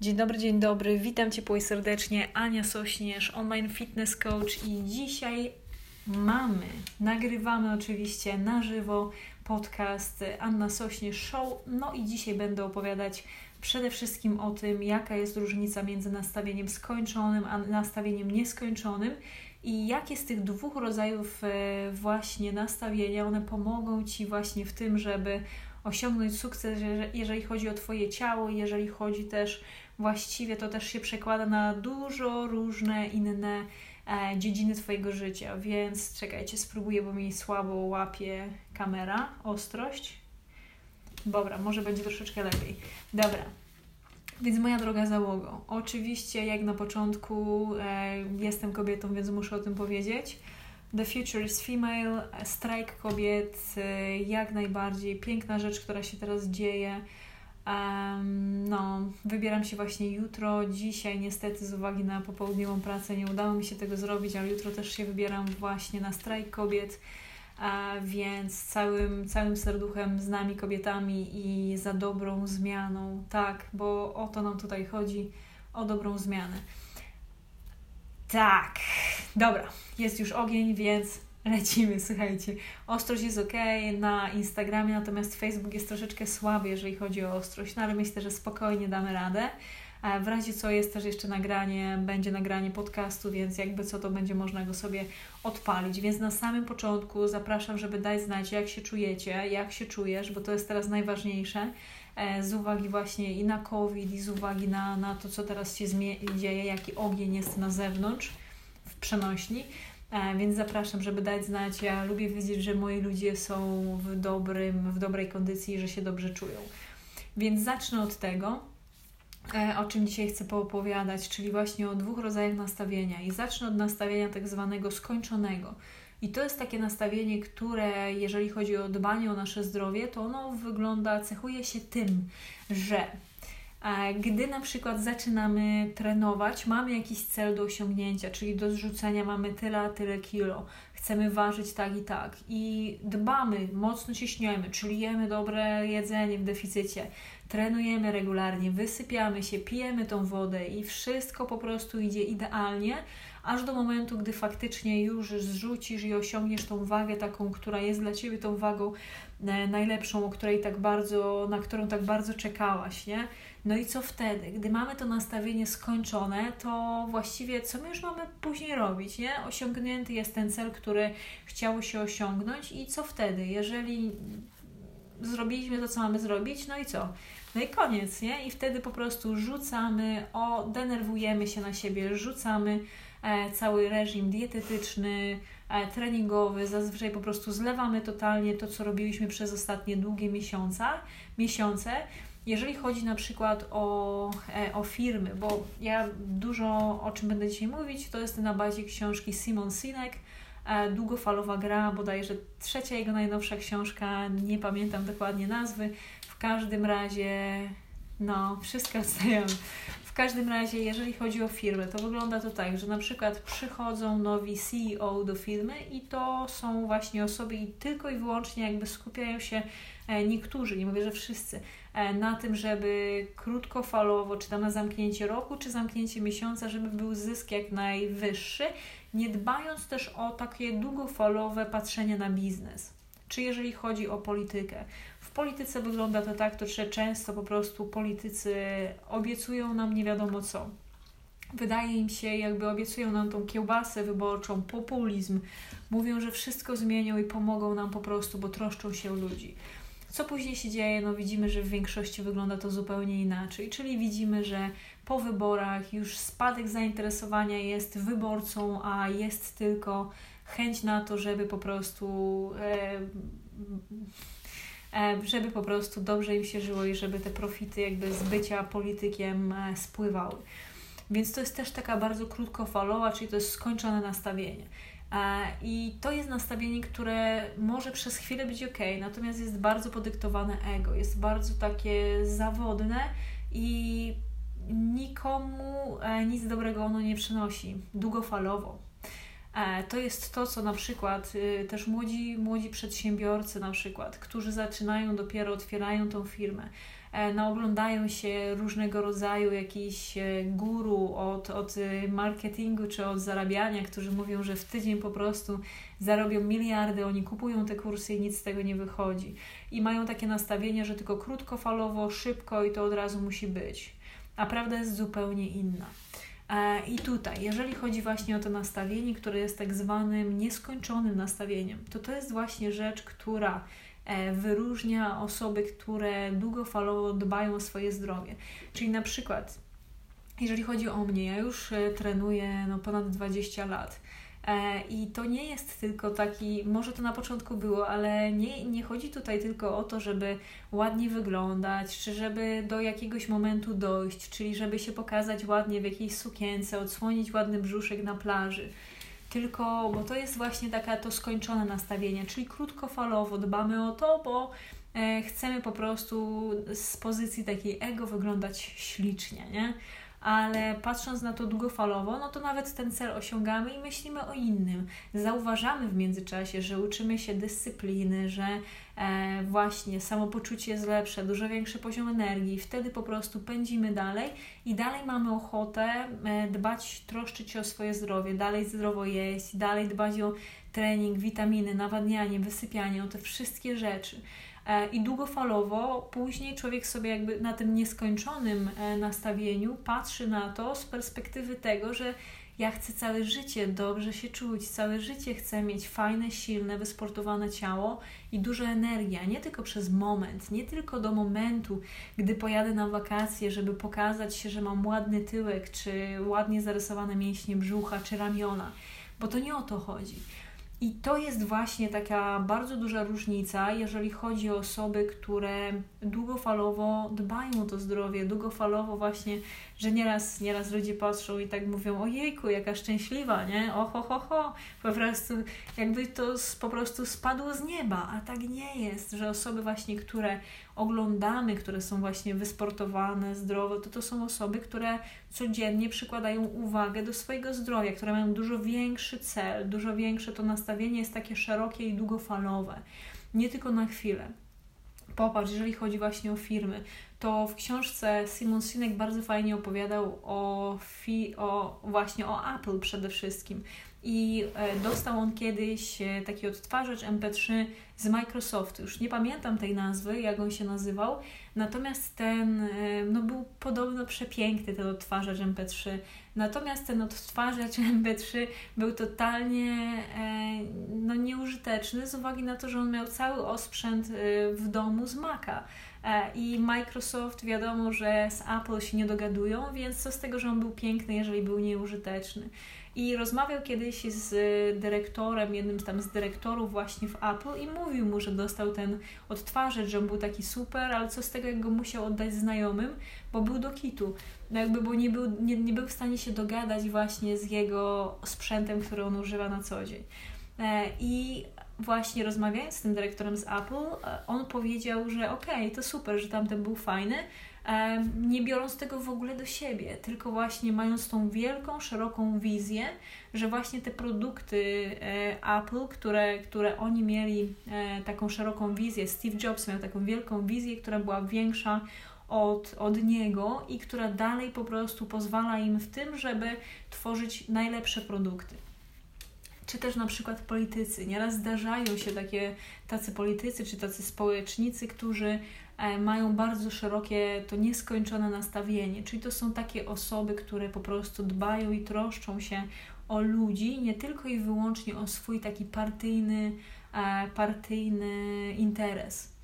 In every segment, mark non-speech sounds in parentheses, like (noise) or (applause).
Dzień dobry, dzień dobry. Witam Cię serdecznie. Ania Sośnierz, online fitness coach i dzisiaj mamy, nagrywamy oczywiście na żywo podcast Anna Sośnierz Show. No i dzisiaj będę opowiadać przede wszystkim o tym, jaka jest różnica między nastawieniem skończonym a nastawieniem nieskończonym i jakie z tych dwóch rodzajów e, właśnie nastawienia one pomogą Ci właśnie w tym, żeby osiągnąć sukces, jeżeli chodzi o Twoje ciało, jeżeli chodzi też właściwie to też się przekłada na dużo różne inne e, dziedziny Twojego życia. Więc czekajcie, spróbuję, bo mi słabo łapie kamera, ostrość. Dobra, może będzie troszeczkę lepiej. Dobra. Więc moja droga załogo. Oczywiście, jak na początku, e, jestem kobietą, więc muszę o tym powiedzieć. The Future is Female, strajk kobiet, e, jak najbardziej piękna rzecz, która się teraz dzieje. No, wybieram się właśnie jutro. Dzisiaj niestety z uwagi na popołudniową pracę nie udało mi się tego zrobić, ale jutro też się wybieram właśnie na strajk kobiet, więc całym, całym serduchem z nami kobietami i za dobrą zmianą. Tak, bo o to nam tutaj chodzi, o dobrą zmianę. Tak, dobra, jest już ogień, więc lecimy, słuchajcie. Ostrość jest ok na Instagramie, natomiast Facebook jest troszeczkę słaby, jeżeli chodzi o ostrość, no ale myślę, że spokojnie damy radę. E, w razie co jest też jeszcze nagranie, będzie nagranie podcastu, więc jakby co to będzie można go sobie odpalić. Więc na samym początku zapraszam, żeby dać znać, jak się czujecie, jak się czujesz, bo to jest teraz najważniejsze e, z uwagi właśnie i na COVID, i z uwagi na, na to, co teraz się dzieje, jaki ogień jest na zewnątrz w przenośni. E, więc zapraszam, żeby dać znać. Ja lubię wiedzieć, że moi ludzie są w, dobrym, w dobrej kondycji i że się dobrze czują. Więc zacznę od tego, e, o czym dzisiaj chcę poopowiadać, czyli właśnie o dwóch rodzajach nastawienia. I zacznę od nastawienia tak zwanego skończonego. I to jest takie nastawienie, które, jeżeli chodzi o dbanie o nasze zdrowie, to ono wygląda, cechuje się tym, że gdy na przykład zaczynamy trenować, mamy jakiś cel do osiągnięcia, czyli do zrzucenia mamy tyle a tyle kilo, chcemy ważyć tak i tak i dbamy, mocno ciśniemy, czyli jemy dobre jedzenie w deficycie, trenujemy regularnie, wysypiamy się, pijemy tą wodę i wszystko po prostu idzie idealnie, aż do momentu, gdy faktycznie już zrzucisz i osiągniesz tą wagę taką, która jest dla Ciebie tą wagą e, najlepszą, o której tak bardzo, na którą tak bardzo czekałaś, nie? No i co wtedy? Gdy mamy to nastawienie skończone, to właściwie co my już mamy później robić, nie? Osiągnięty jest ten cel, który chciało się osiągnąć i co wtedy? Jeżeli zrobiliśmy to, co mamy zrobić, no i co? No i koniec, nie? I wtedy po prostu rzucamy, o, denerwujemy się na siebie, rzucamy e, cały reżim dietetyczny, e, treningowy, zazwyczaj po prostu zlewamy totalnie to, co robiliśmy przez ostatnie długie miesiące, miesiące jeżeli chodzi na przykład o, e, o firmy, bo ja dużo o czym będę dzisiaj mówić, to jest na bazie książki Simon Sinek, e, Długofalowa gra, bodajże trzecia jego najnowsza książka, nie pamiętam dokładnie nazwy. W każdym razie, no, wszystko odstawiamy. W każdym razie, jeżeli chodzi o firmy, to wygląda to tak, że na przykład przychodzą nowi CEO do firmy i to są właśnie osoby i tylko i wyłącznie jakby skupiają się e, niektórzy, nie mówię, że wszyscy, na tym, żeby krótkofalowo, czy tam na zamknięcie roku, czy zamknięcie miesiąca, żeby był zysk jak najwyższy, nie dbając też o takie długofalowe patrzenie na biznes. Czy jeżeli chodzi o politykę. W polityce wygląda to tak, to że często po prostu politycy obiecują nam nie wiadomo co. Wydaje im się, jakby obiecują nam tą kiełbasę wyborczą, populizm, mówią, że wszystko zmienią i pomogą nam po prostu, bo troszczą się o ludzi. Co później się dzieje? No widzimy, że w większości wygląda to zupełnie inaczej, czyli widzimy, że po wyborach już spadek zainteresowania jest wyborcą, a jest tylko chęć na to, żeby po prostu e, e, żeby po prostu dobrze im się żyło i żeby te profity jakby z bycia politykiem e, spływały. Więc to jest też taka bardzo krótkofalowa, czyli to jest skończone nastawienie. I to jest nastawienie, które może przez chwilę być ok, natomiast jest bardzo podyktowane ego, jest bardzo takie zawodne i nikomu e, nic dobrego ono nie przynosi długofalowo. E, to jest to, co na przykład y, też młodzi, młodzi przedsiębiorcy, na przykład, którzy zaczynają dopiero, otwierają tą firmę, e, naoglądają się różnego rodzaju jakichś e, guru od, od marketingu czy od zarabiania, którzy mówią, że w tydzień po prostu zarobią miliardy, oni kupują te kursy i nic z tego nie wychodzi. I mają takie nastawienie, że tylko krótkofalowo, szybko i to od razu musi być. A prawda jest zupełnie inna. E, I tutaj, jeżeli chodzi właśnie o to nastawienie, które jest tak zwanym nieskończonym nastawieniem, to to jest właśnie rzecz, która e, wyróżnia osoby, które długofalowo dbają o swoje zdrowie. Czyli na przykład, jeżeli chodzi o mnie, ja już e, trenuję no, ponad 20 lat. E, I to nie jest tylko taki, może to na początku było, ale nie, nie chodzi tutaj tylko o to, żeby ładnie wyglądać, czy żeby do jakiegoś momentu dojść, czyli żeby się pokazać ładnie w jakiejś sukience, odsłonić ładny brzuszek na plaży. Tylko, bo to jest właśnie taka to skończone nastawienie, czyli krótkofalowo dbamy o to, bo e, chcemy po prostu z pozycji takiej ego wyglądać ślicznie, nie? Ale patrząc na to długofalowo, no to nawet ten cel osiągamy i myślimy o innym. Zauważamy w międzyczasie, że uczymy się dyscypliny, że e, właśnie samopoczucie jest lepsze, dużo większy poziom energii, wtedy po prostu pędzimy dalej i dalej mamy ochotę e, dbać, troszczyć się o swoje zdrowie, dalej zdrowo jeść, dalej dbać o trening, witaminy, nawadnianie, wysypianie, o te wszystkie rzeczy. E, I długofalowo później człowiek sobie jakby na tym nieskończonym e, nastawieniu patrzy na to z perspektywy tego, że ja chcę całe życie dobrze się czuć, całe życie chcę mieć fajne, silne, wysportowane ciało i dużo energii, a nie tylko przez moment, nie tylko do momentu, gdy pojadę na wakacje, żeby pokazać się, że mam ładny tyłek, czy ładnie zarysowane mięśnie brzucha, czy ramiona, bo to nie o to chodzi. I to jest właśnie taka bardzo duża różnica, jeżeli chodzi o osoby, które długofalowo dbają o to zdrowie, długofalowo właśnie, że nieraz, nieraz ludzie patrzą i tak mówią, ojejku, jaka szczęśliwa, nie? Oho, ho, ho. Po prostu jakby to po prostu spadło z nieba, a tak nie jest, że osoby właśnie, które oglądamy, które są właśnie wysportowane, zdrowe, to to są osoby, które codziennie przykładają uwagę do swojego zdrowia, które mają dużo większy cel, dużo większe to nastawienie jest takie szerokie i długofalowe, nie tylko na chwilę. Popatrz, jeżeli chodzi właśnie o firmy, to w książce Simon Sinek bardzo fajnie opowiadał o, fi, o właśnie o Apple przede wszystkim i e, dostał on kiedyś e, taki odtwarzacz MP3 z Microsoftu. Już nie pamiętam tej nazwy, jak on się nazywał, natomiast ten e, no, był podobno przepiękny, ten odtwarzacz MP3. Natomiast ten odtwarzacz (laughs) MP3 był totalnie no, nieużyteczny z uwagi na to, że on miał cały osprzęt w domu z Maca. I Microsoft wiadomo, że z Apple się nie dogadują, więc co z tego, że on był piękny, jeżeli był nieużyteczny. I rozmawiał kiedyś z dyrektorem, jednym tam z dyrektorów właśnie w Apple i mówił mu, że dostał ten odtwarzacz, że on był taki super, ale co z tego, jak go musiał oddać znajomym, bo był do kitu. No jakby, bo nie był, nie, nie był w stanie się dogadać właśnie z jego sprzętem, który on używa na co dzień. E, I właśnie rozmawiając z tym dyrektorem z Apple, e, on powiedział, że okej, okay, to super, że tamten był fajny, nie biorąc tego w ogóle do siebie, tylko właśnie mając tą wielką, szeroką wizję, że właśnie te produkty e, Apple, które, które oni mieli e, taką szeroką wizję, Steve Jobs miał taką wielką wizję, która była większa od, od niego i która dalej po prostu pozwala im w tym, żeby tworzyć najlepsze produkty czy też na przykład politycy. Nieraz zdarzają się takie tacy politycy czy tacy społecznicy, którzy E, mają bardzo szerokie, to nieskończone nastawienie. Czyli to są takie osoby, które po prostu dbają i troszczą się o ludzi, nie tylko i wyłącznie o swój taki partyjny, e, partyjny interes.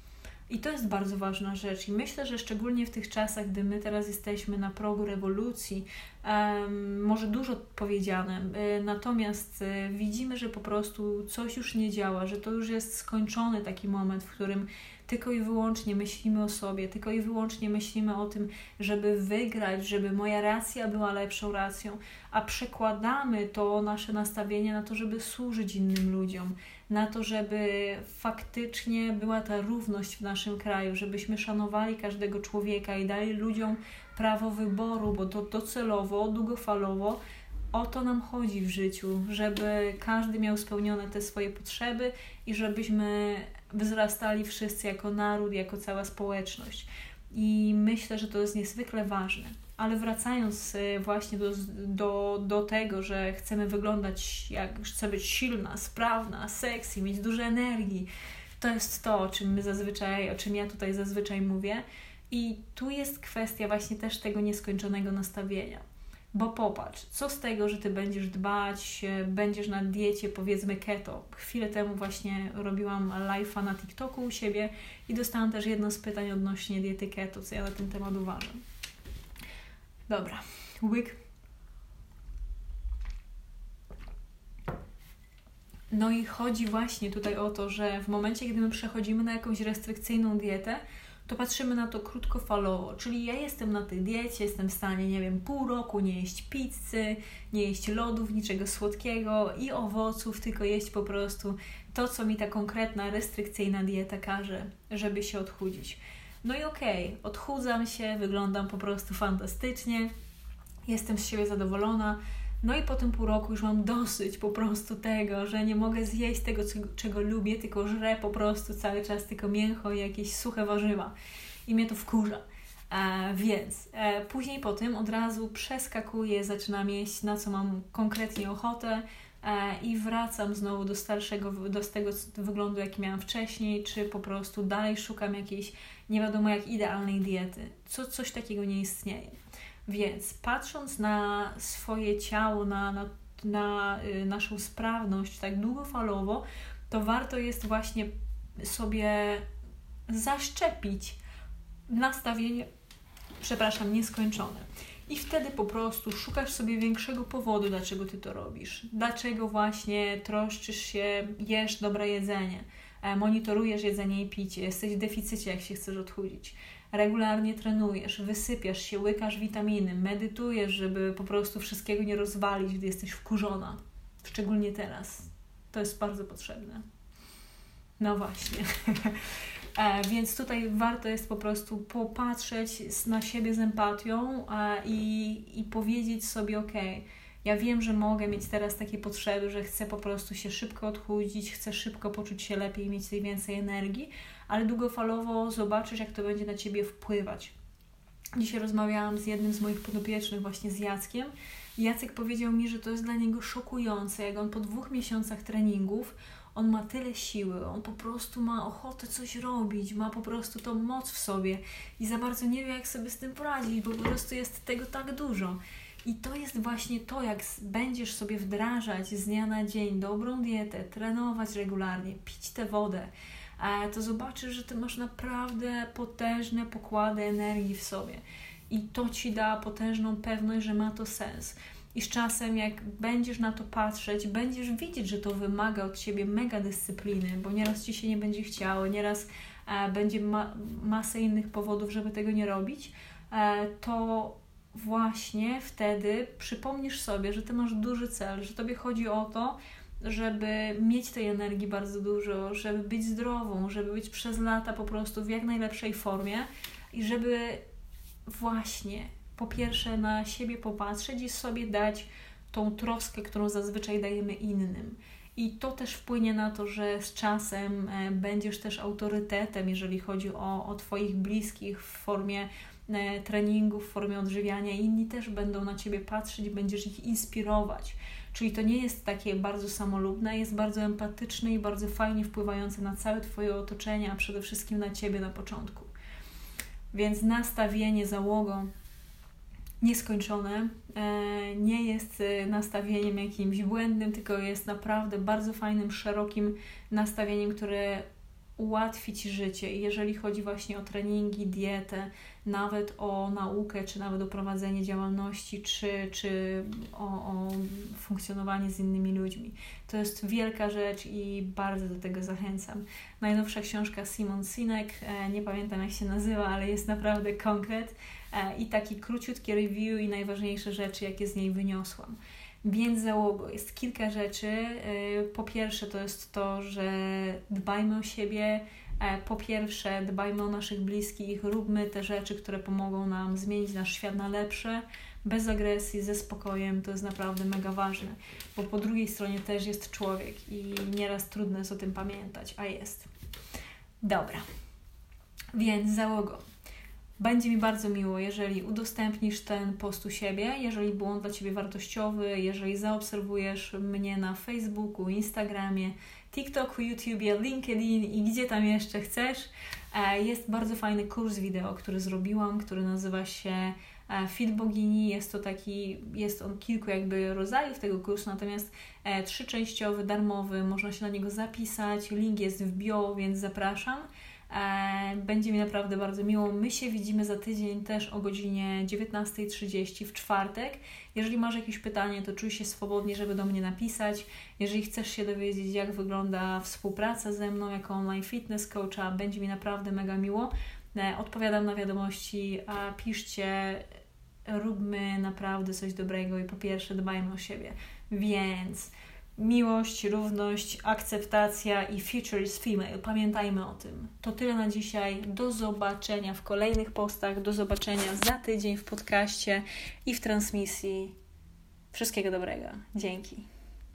I to jest bardzo ważna rzecz. I myślę, że szczególnie w tych czasach, gdy my teraz jesteśmy na progu rewolucji, um, może dużo powiedziane, e, natomiast widzimy, że po prostu coś już nie działa, że to już jest skończony taki moment, w którym tylko i wyłącznie myślimy o sobie, tylko i wyłącznie myślimy o tym, żeby wygrać, żeby moja racja była lepszą racją, a przekładamy to nasze nastawienie na to, żeby służyć innym ludziom, na to, żeby faktycznie była ta równość w naszym kraju, żebyśmy szanowali każdego człowieka i dali ludziom prawo wyboru, bo to docelowo, długofalowo o to nam chodzi w życiu, żeby każdy miał spełnione te swoje potrzeby i żebyśmy wzrastali wszyscy jako naród, jako cała społeczność. I myślę, że to jest niezwykle ważne. Ale wracając y, właśnie do, do, do tego, że chcemy wyglądać jak chcę być silna, sprawna, sexy, mieć dużo energii, to jest to, o czym my zazwyczaj, o czym ja tutaj zazwyczaj mówię. I tu jest kwestia właśnie też tego nieskończonego nastawienia. Bo popatrz, co z tego, że ty będziesz dbać, będziesz na diecie, powiedzmy keto. Chwilę temu właśnie robiłam live'a na TikToku u siebie i dostałam też jedno z pytań odnośnie diety keto, co ja na ten temat uważam. Dobra, łyk. No i chodzi właśnie tutaj o to, że w momencie, kiedy my przechodzimy na jakąś restrykcyjną dietę, to patrzymy na to krótkofalowo. Czyli ja jestem na tej diecie, jestem w stanie, nie wiem, pół roku nie jeść pizzy, nie jeść lodów, niczego słodkiego i owoców, tylko jeść po prostu to, co mi ta konkretna, restrykcyjna dieta każe, żeby się odchudzić. No i okej, okay, odchudzam się, wyglądam po prostu fantastycznie, jestem z siebie zadowolona. No i po tym pół roku już mam dosyć po prostu tego, że nie mogę zjeść tego, czego lubię, tylko żrę po prostu cały czas tylko mięcho i jakieś suche warzywa. I mnie to wkurza. E, więc e, później po tym od razu przeskakuję, zaczynam jeść na co mam konkretnie ochotę e, i wracam znowu do starszego, do tego wyglądu, jaki miałam wcześniej, czy po prostu dalej szukam jakiejś nie wiadomo jak idealnej diety. Co, coś takiego nie istnieje. Więc patrząc na swoje ciało, na, na, na y, naszą sprawność tak długofalowo, to warto jest właśnie sobie zaszczepić nastawienie, przepraszam, nieskończone. I wtedy po prostu szukasz sobie większego powodu, dlaczego ty to robisz. Dlaczego właśnie troszczysz się, jesz dobre jedzenie, e, monitorujesz jedzenie i picie, jesteś w deficycie, jak się chcesz odchudzić regularnie trenujesz, wysypiasz się, łykasz witaminy, medytujesz, żeby po prostu wszystkiego nie rozwalić, gdy jesteś wkurzona. Szczególnie teraz. To jest bardzo potrzebne. No właśnie. (laughs) E, więc tutaj warto jest po prostu popatrzeć na siebie z empatią i, i powiedzieć sobie, ok, ja wiem, że mogę mieć teraz takie potrzeby, że chcę po prostu się szybko odchudzić, chcę szybko poczuć się lepiej, mieć tej więcej energii, ale długofalowo zobaczysz, jak to będzie na ciebie wpływać. Dzisiaj rozmawiałam z jednym z moich podopiecznych, właśnie z Jackiem. Jacek powiedział mi, że to jest dla niego szokujące, jak on po dwóch miesiącach treningów on ma tyle siły, on po prostu ma ochotę coś robić, ma po prostu tą moc w sobie i za bardzo nie wie, jak sobie z tym poradzić, bo po prostu jest tego tak dużo. I to jest właśnie to, jak będziesz sobie wdrażać z dnia na dzień dobrą dietę, trenować regularnie, pić tę wodę, to zobaczysz, że ty masz naprawdę potężne pokłady energii w sobie. I to ci da potężną pewność, że ma to sens. I z czasem, jak będziesz na to patrzeć, będziesz widzieć, że to wymaga od ciebie mega dyscypliny, bo nieraz ci się nie będzie chciało, nieraz e, będzie ma masę innych powodów, żeby tego nie robić, e, to właśnie wtedy przypomnisz sobie, że ty masz duży cel, że tobie chodzi o to, żeby mieć tej energii bardzo dużo, żeby być zdrową, żeby być przez lata po prostu w jak najlepszej formie i żeby właśnie po pierwsze na siebie popatrzeć i sobie dać tą troskę, którą zazwyczaj dajemy innym. I to też wpłynie na to, że z czasem e, będziesz też autorytetem, jeżeli chodzi o, o Twoich bliskich w formie e, treningów, w formie odżywiania. Inni też będą na Ciebie patrzeć, będziesz ich inspirować. Czyli to nie jest takie bardzo samolubne, jest bardzo empatyczne i bardzo fajnie wpływające na całe Twoje otoczenie, a przede wszystkim na Ciebie na początku. Więc nastawienie załogą nieskończone e, nie jest e, nastawieniem jakimś błędnym, tylko jest naprawdę bardzo fajnym, szerokim nastawieniem, które ułatwi Ci życie. I jeżeli chodzi właśnie o treningi, dietę, nawet o naukę, czy nawet o prowadzenie działalności, czy, czy o, o funkcjonowanie z innymi ludźmi. To jest wielka rzecz i bardzo do tego zachęcam. Najnowsza książka Simon Sinek, e, nie pamiętam jak się nazywa, ale jest naprawdę konkret e, i taki króciutki review i najważniejsze rzeczy, jakie z niej wyniosłam. Więc załogo jest kilka rzeczy. E, po pierwsze, to jest to, że dbajmy o siebie, po pierwsze, dbajmy o naszych bliskich, róbmy te rzeczy, które pomogą nam zmienić nasz świat na lepsze, bez agresji, ze spokojem, to jest naprawdę mega ważne, bo po drugiej stronie też jest człowiek i nieraz trudno jest o tym pamiętać, a jest. Dobra, więc załogo. Będzie mi bardzo miło, jeżeli udostępnisz ten post u siebie, jeżeli był on dla Ciebie wartościowy, jeżeli zaobserwujesz mnie na Facebooku, Instagramie, TikToku, YouTubie, LinkedIn i gdzie tam jeszcze chcesz. E, jest bardzo fajny kurs wideo, który zrobiłam, który nazywa się e, Fit Bogini. Jest to taki, jest on kilku jakby rodzajów tego kursu, natomiast e, trzyczęściowy, darmowy, można się na niego zapisać. Link jest w bio, więc zapraszam. E, będzie mi naprawdę bardzo miło. My się widzimy za tydzień też o godzinie 19.30 w czwartek. Jeżeli masz jakieś pytanie, to czuj się swobodnie, żeby do mnie napisać. Jeżeli chcesz się dowiedzieć, jak wygląda współpraca ze mną jako online fitness coacha, będzie mi naprawdę mega miło. E, odpowiadam na wiadomości, a piszcie, róbmy naprawdę coś dobrego i po pierwsze dbajmy o siebie. Więc miłość, równość, akceptacja i future is female. Pamiętajmy o tym. To tyle na dzisiaj. Do zobaczenia w kolejnych postach. Do zobaczenia za tydzień w podcaście i w transmisji. Wszystkiego dobrego. Dzięki.